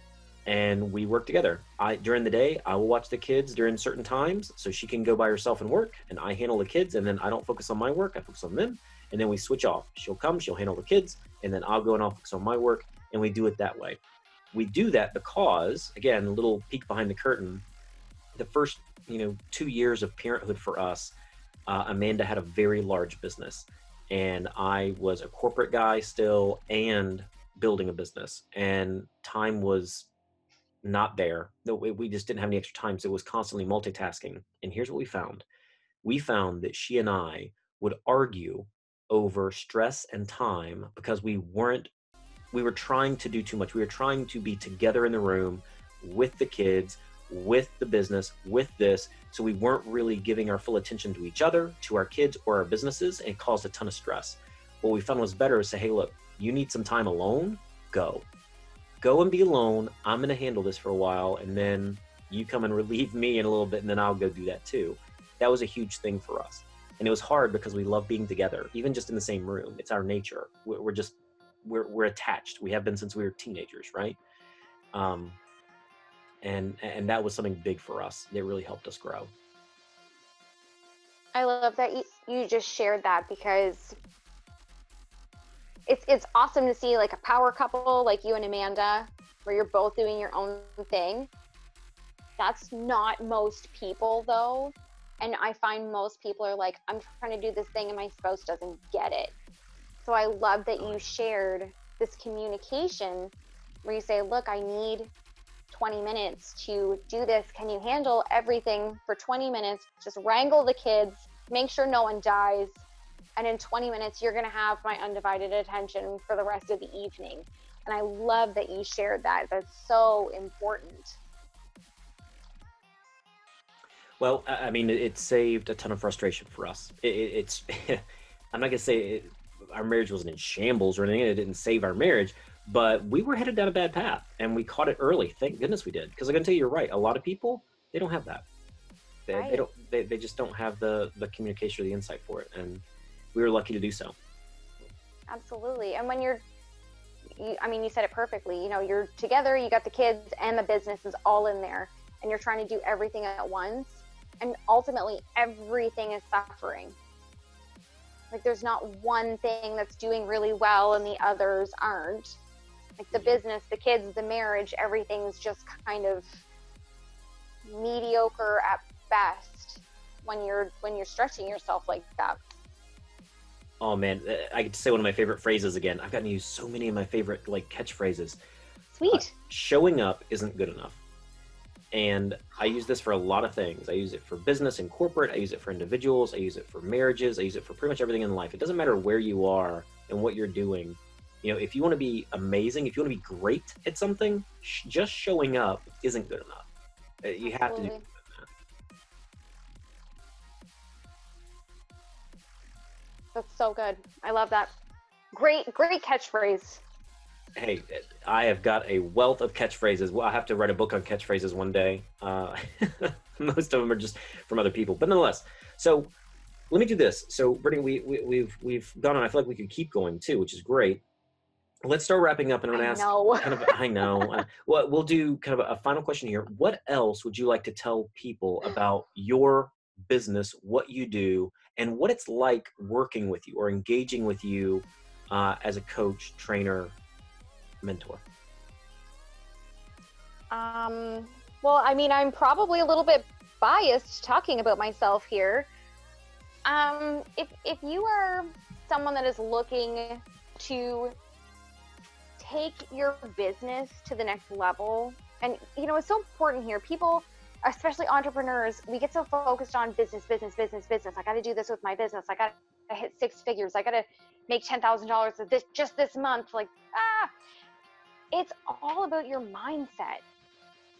and we work together. I during the day I will watch the kids during certain times, so she can go by herself and work, and I handle the kids, and then I don't focus on my work. I focus on them, and then we switch off. She'll come, she'll handle the kids, and then I'll go and I'll focus on my work, and we do it that way. We do that because, again, a little peek behind the curtain. The first you know two years of parenthood for us, uh, Amanda had a very large business, and I was a corporate guy still and building a business, and time was not there. We just didn't have any extra time, so it was constantly multitasking. And here's what we found: we found that she and I would argue over stress and time because we weren't we were trying to do too much. We were trying to be together in the room with the kids with the business, with this. So we weren't really giving our full attention to each other, to our kids, or our businesses, and caused a ton of stress. What we found was better is say, hey, look, you need some time alone, go. Go and be alone. I'm going to handle this for a while, and then you come and relieve me in a little bit, and then I'll go do that too. That was a huge thing for us. And it was hard because we love being together, even just in the same room. It's our nature. We're, just, we're, we're attached. We have been since we were teenagers, right? Um, and and that was something big for us that really helped us grow. I love that you, you just shared that because it's it's awesome to see like a power couple like you and amanda where you're both doing your own thing. That's not most people though and i find most people are like i'm trying to do this thing and my spouse doesn't get it. So i love that you shared this communication where you say look i need 20 minutes to do this. Can you handle everything for 20 minutes? Just wrangle the kids, make sure no one dies. And in 20 minutes, you're going to have my undivided attention for the rest of the evening. And I love that you shared that. That's so important. Well, I mean, it saved a ton of frustration for us. It, it's, I'm not going to say it, our marriage wasn't in shambles or anything. It didn't save our marriage, but we were headed down a bad path and we caught it early. Thank goodness we did because i'm going to tell you you're right. A lot of people they don't have that. They, right. they don't they, they just don't have the the communication or the insight for it and we were lucky to do so. Absolutely. And when you're you, i mean you said it perfectly you know you're together you got the kids and the business is all in there and you're trying to do everything at once and ultimately everything is suffering. Like there's not one thing that's doing really well and the others aren't like the business the kids the marriage everything's just kind of mediocre at best when you're when you're stretching yourself like that oh man i get to say one of my favorite phrases again i've gotten to use so many of my favorite like catchphrases sweet uh, showing up isn't good enough and I use this for a lot of things. I use it for business and corporate. I use it for individuals. I use it for marriages. I use it for pretty much everything in life. It doesn't matter where you are and what you're doing. You know, if you want to be amazing, if you want to be great at something, sh- just showing up isn't good enough. Uh, you have Absolutely. to do That's so good. I love that. Great, great catchphrase hey, I have got a wealth of catchphrases. Well, I have to write a book on catchphrases one day. Uh, most of them are just from other people, but nonetheless. So let me do this. So, Brittany, we, we, have we've, we've gone on. I feel like we could keep going too, which is great. Let's start wrapping up, and I'm going to ask. Know. Kind of, I know. uh, well, we'll do kind of a, a final question here. What else would you like to tell people about your business, what you do, and what it's like working with you or engaging with you uh, as a coach, trainer, mentor? Um, well, I mean, I'm probably a little bit biased talking about myself here. Um, if if you are someone that is looking to take your business to the next level, and you know, it's so important here. People, especially entrepreneurs, we get so focused on business, business, business, business. I got to do this with my business. I got to hit six figures. I got to make ten thousand dollars this just this month. Like ah, it's all about your mindset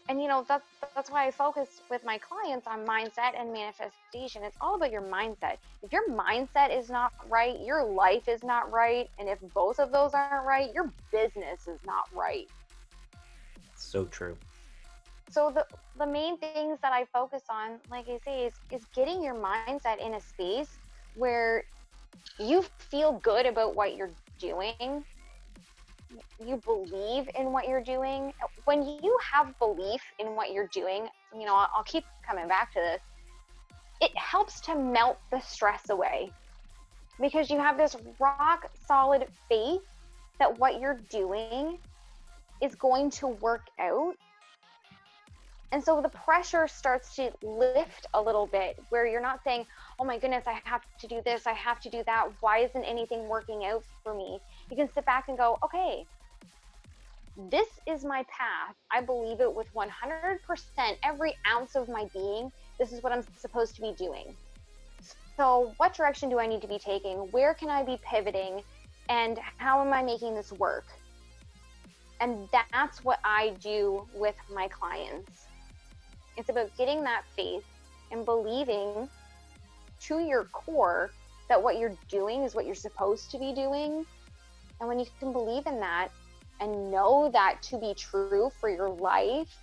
and you know that's that's why i focus with my clients on mindset and manifestation. It's all about your mindset. If your mindset is not right your life is not right and if both of those aren't right your business is not right. So true. So the the main things that i focus on like i say is is getting your mindset in a space where you feel good about what you're doing you believe in what you're doing, when you have belief in what you're doing, you know, I'll, keep coming back to this, it helps to melt the stress away because you have this rock solid faith that what you're doing is going to work out. And so the pressure starts to lift a little bit where you're not saying, oh my goodness, I have to do this, I have to do that. Why isn't anything working out for me? You can sit back and go, okay, this is my path. I believe it with 100%, every ounce of my being. This is what I'm supposed to be doing. So, what direction do I need to be taking? Where can I be pivoting? And how am I making this work? And that's what I do with my clients. It's about getting that faith and believing to your core that what you're doing is what you're supposed to be doing. And when you can believe in that, and know that to be true for your life,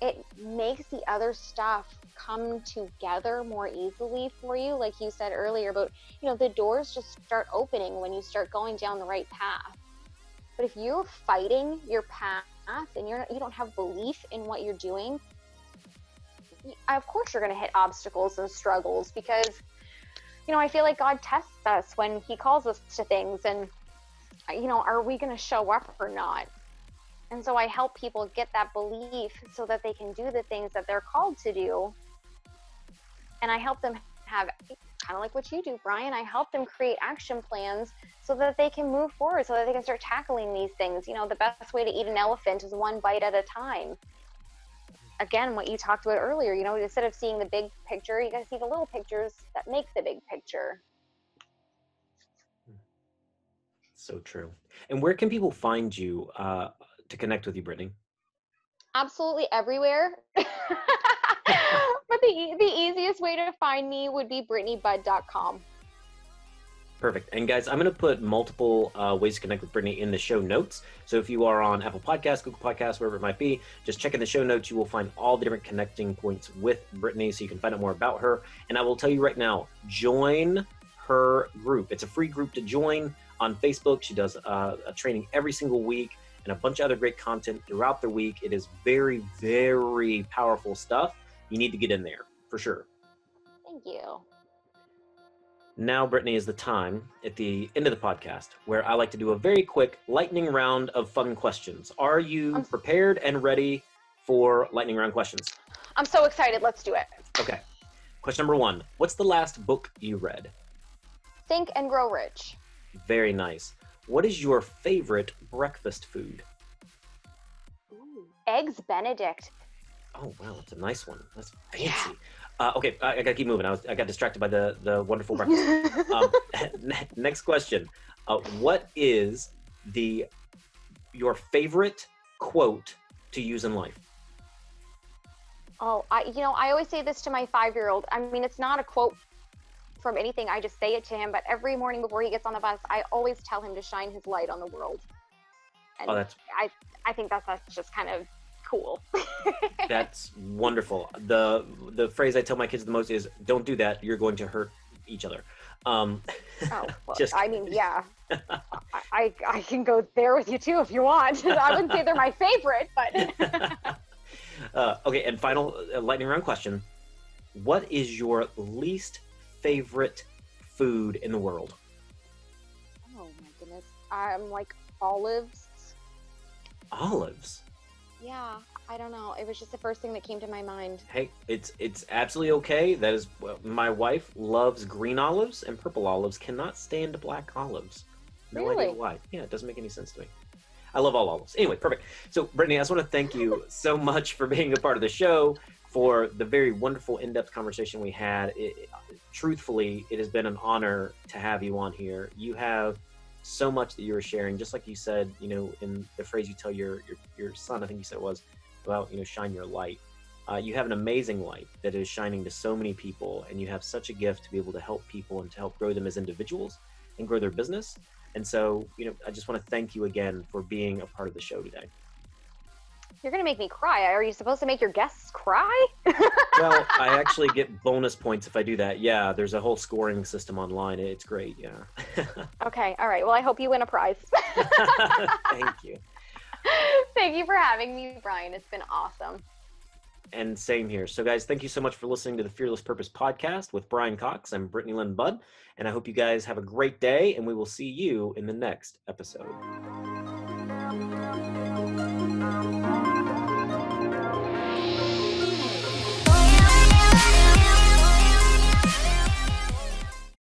it makes the other stuff come together more easily for you. Like you said earlier about, you know, the doors just start opening when you start going down the right path. But if you're fighting your path and you're you don't have belief in what you're doing, of course you're going to hit obstacles and struggles because you know, I feel like God tests us when he calls us to things and you know, are we going to show up or not? And so I help people get that belief so that they can do the things that they're called to do. And I help them have kind of like what you do, Brian. I help them create action plans so that they can move forward, so that they can start tackling these things. You know, the best way to eat an elephant is one bite at a time. Again, what you talked about earlier, you know, instead of seeing the big picture, you got to see the little pictures that make the big picture. So true. And where can people find you uh, to connect with you, Brittany? Absolutely everywhere. but the, the easiest way to find me would be brittanybudd.com. Perfect. And guys, I'm going to put multiple uh, ways to connect with Brittany in the show notes. So if you are on Apple Podcasts, Google Podcasts, wherever it might be, just check in the show notes. You will find all the different connecting points with Brittany so you can find out more about her. And I will tell you right now, join her group. It's a free group to join on Facebook. She does uh, a training every single week. and a bunch of other great content throughout the week. It is very, very powerful stuff. You need to get in there for sure. Thank you. Now, Brittany, is the time at the end of the podcast where I like to do a very quick lightning round of fun questions. Are you I'm- prepared and ready for lightning round questions? I'm so excited. Let's do it. Okay. Question number one What's the last book you read? Think and grow rich. Very nice. What is your favorite breakfast food? Eggs Benedict. Oh wow, that's a nice one. That's fancy. Yeah. Uh, okay, I, I gotta keep moving. I was I got distracted by the the wonderful breakfast. um, ne- next question. Uh, what is the your favorite quote to use in life? oh, I you know I always say this to my five year old. I mean, it's not a quote from anything. I just say it to him. But every morning before he gets on the bus, I always tell him to shine his light on the world. And Oh, that's I I think that's that's just kind of cool. that's wonderful. The the phrase I tell my kids the most is "Don't do that. You're going to hurt each other." Um, Oh, well, Just I mean, yeah. I, I can go there with you too if you want. I wouldn't say they're my favorite, but uh, okay, and final uh, lightning round question: What is your least favorite food in the world? oh my goodness, I'm like olives. Olives. Yeah, I don't know. It was just the first thing that came to my mind. Hey, it's it's absolutely okay. That is, my wife loves green olives and purple olives. Cannot stand black olives. No idea Really? why. Yeah, it doesn't make any sense to me. I love all olives. Anyway, perfect. So, Brittany, I just want to thank you so much for being a part of the show, for the very wonderful, in-depth conversation we had. It, truthfully, it has been an honor to have you on here. You have so much that you were sharing, just like you said, you know, in the phrase you tell your your, your son, I think you said it was about, you know, shine your light. Uh, you have an amazing light that is shining to so many people, and you have such a gift to be able to help people and to help grow them as individuals and grow their business. And so, you know, I just want to thank you again for being a part of the show today. You're gonna make me cry. Are you supposed to make your guests cry? Well, I actually get bonus points if I do that. Yeah, there's a whole scoring system online. It's great. Yeah. okay, all right. Well, I hope you win a prize. thank you. Thank you for having me, Brian. It's been awesome. And same here. So, guys, thank you so much for listening to the Fearless Purpose podcast with Brian Cox. I'm Brittany Lynn Budd, and I hope you guys have a great day, and we will see you in the next episode.